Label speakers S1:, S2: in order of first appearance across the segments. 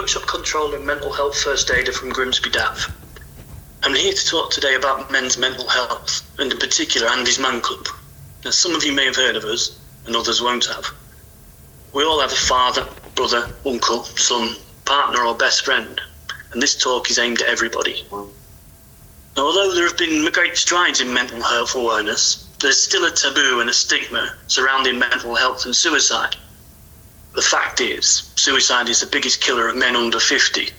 S1: Control and Mental Health First Aider from Grimsby DAF. I'm here to talk today about men's mental health, and in particular Andy's Man Club. Now, some of you may have heard of us, and others won't have. We all have a father, brother, uncle, son, partner, or best friend, and this talk is aimed at everybody. Now, although there have been great strides in mental health awareness, there's still a taboo and a stigma surrounding mental health and suicide. The fact is, suicide is the biggest killer of men under 50.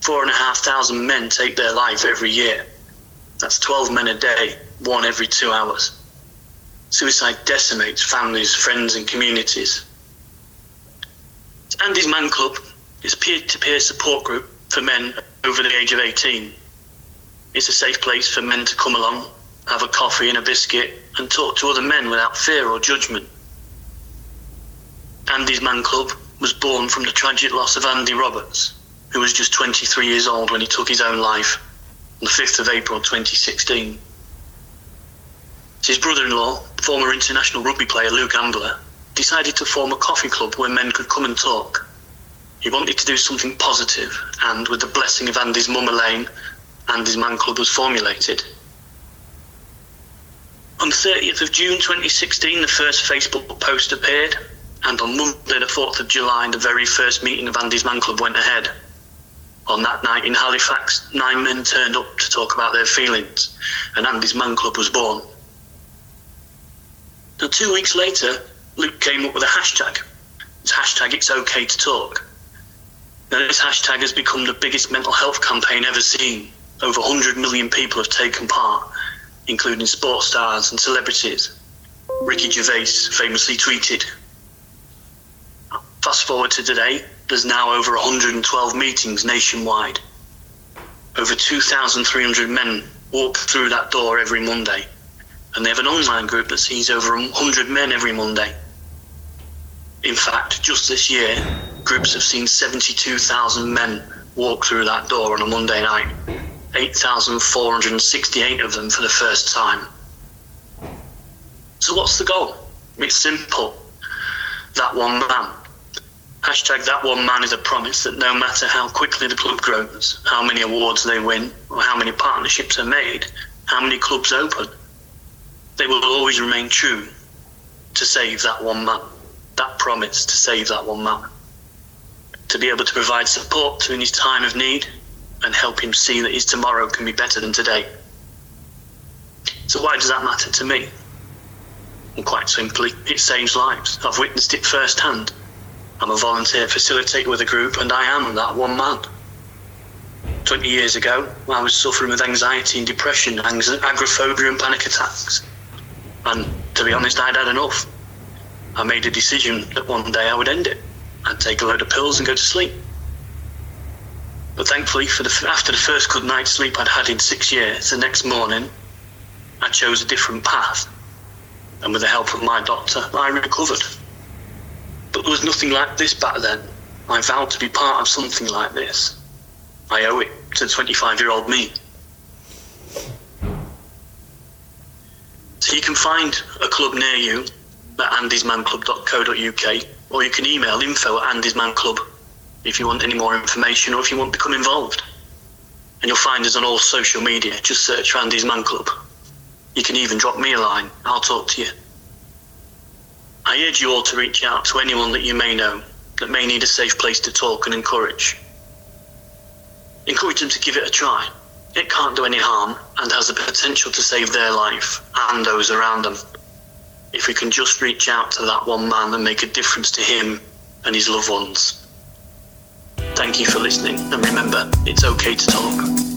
S1: Four and a half thousand men take their life every year. That's 12 men a day, one every two hours. Suicide decimates families, friends, and communities. Andy's Man Club is a peer to peer support group for men over the age of 18. It's a safe place for men to come along, have a coffee and a biscuit, and talk to other men without fear or judgment. Andy's Man Club was born from the tragic loss of Andy Roberts, who was just 23 years old when he took his own life on the 5th of April 2016. His brother in law, former international rugby player Luke Ambler, decided to form a coffee club where men could come and talk. He wanted to do something positive, and with the blessing of Andy's mum Elaine, Andy's Man Club was formulated. On the 30th of June 2016, the first Facebook post appeared, and on Monday, the 4th of July, the very first meeting of Andy's Man Club went ahead. On that night in Halifax, nine men turned up to talk about their feelings, and Andy's Man Club was born. Now, two weeks later, Luke came up with a hashtag. It's hashtag It's OK to Talk. Now, this hashtag has become the biggest mental health campaign ever seen. Over 100 million people have taken part, including sports stars and celebrities. Ricky Gervais famously tweeted, forward to today, there's now over 112 meetings nationwide. Over 2,300 men walk through that door every Monday, and they have an online group that sees over 100 men every Monday. In fact, just this year, groups have seen 72,000 men walk through that door on a Monday night, 8,468 of them for the first time. So, what's the goal? It's simple. That one man, Hashtag that one man is a promise that no matter how quickly the club grows, how many awards they win, or how many partnerships are made, how many clubs open, they will always remain true to save that one man. That promise to save that one man. To be able to provide support to in his time of need and help him see that his tomorrow can be better than today. So, why does that matter to me? Well, quite simply, it saves lives. I've witnessed it firsthand. I'm a volunteer facilitator with a group, and I am that one man. 20 years ago, I was suffering with anxiety and depression, agoraphobia, and panic attacks. And to be honest, I'd had enough. I made a decision that one day I would end it. I'd take a load of pills and go to sleep. But thankfully, for the, after the first good night's sleep I'd had in six years, the next morning, I chose a different path. And with the help of my doctor, I recovered. But there was nothing like this back then. I vowed to be part of something like this. I owe it to 25 year old me. So you can find a club near you at andysmanclub.co.uk or you can email info at andysmanclub if you want any more information or if you want to become involved. And you'll find us on all social media. Just search for Andy's Man Club. You can even drop me a line. I'll talk to you. I urge you all to reach out to anyone that you may know that may need a safe place to talk and encourage. Encourage them to give it a try. It can't do any harm and has the potential to save their life and those around them. If we can just reach out to that one man and make a difference to him and his loved ones. Thank you for listening, and remember, it's okay to talk.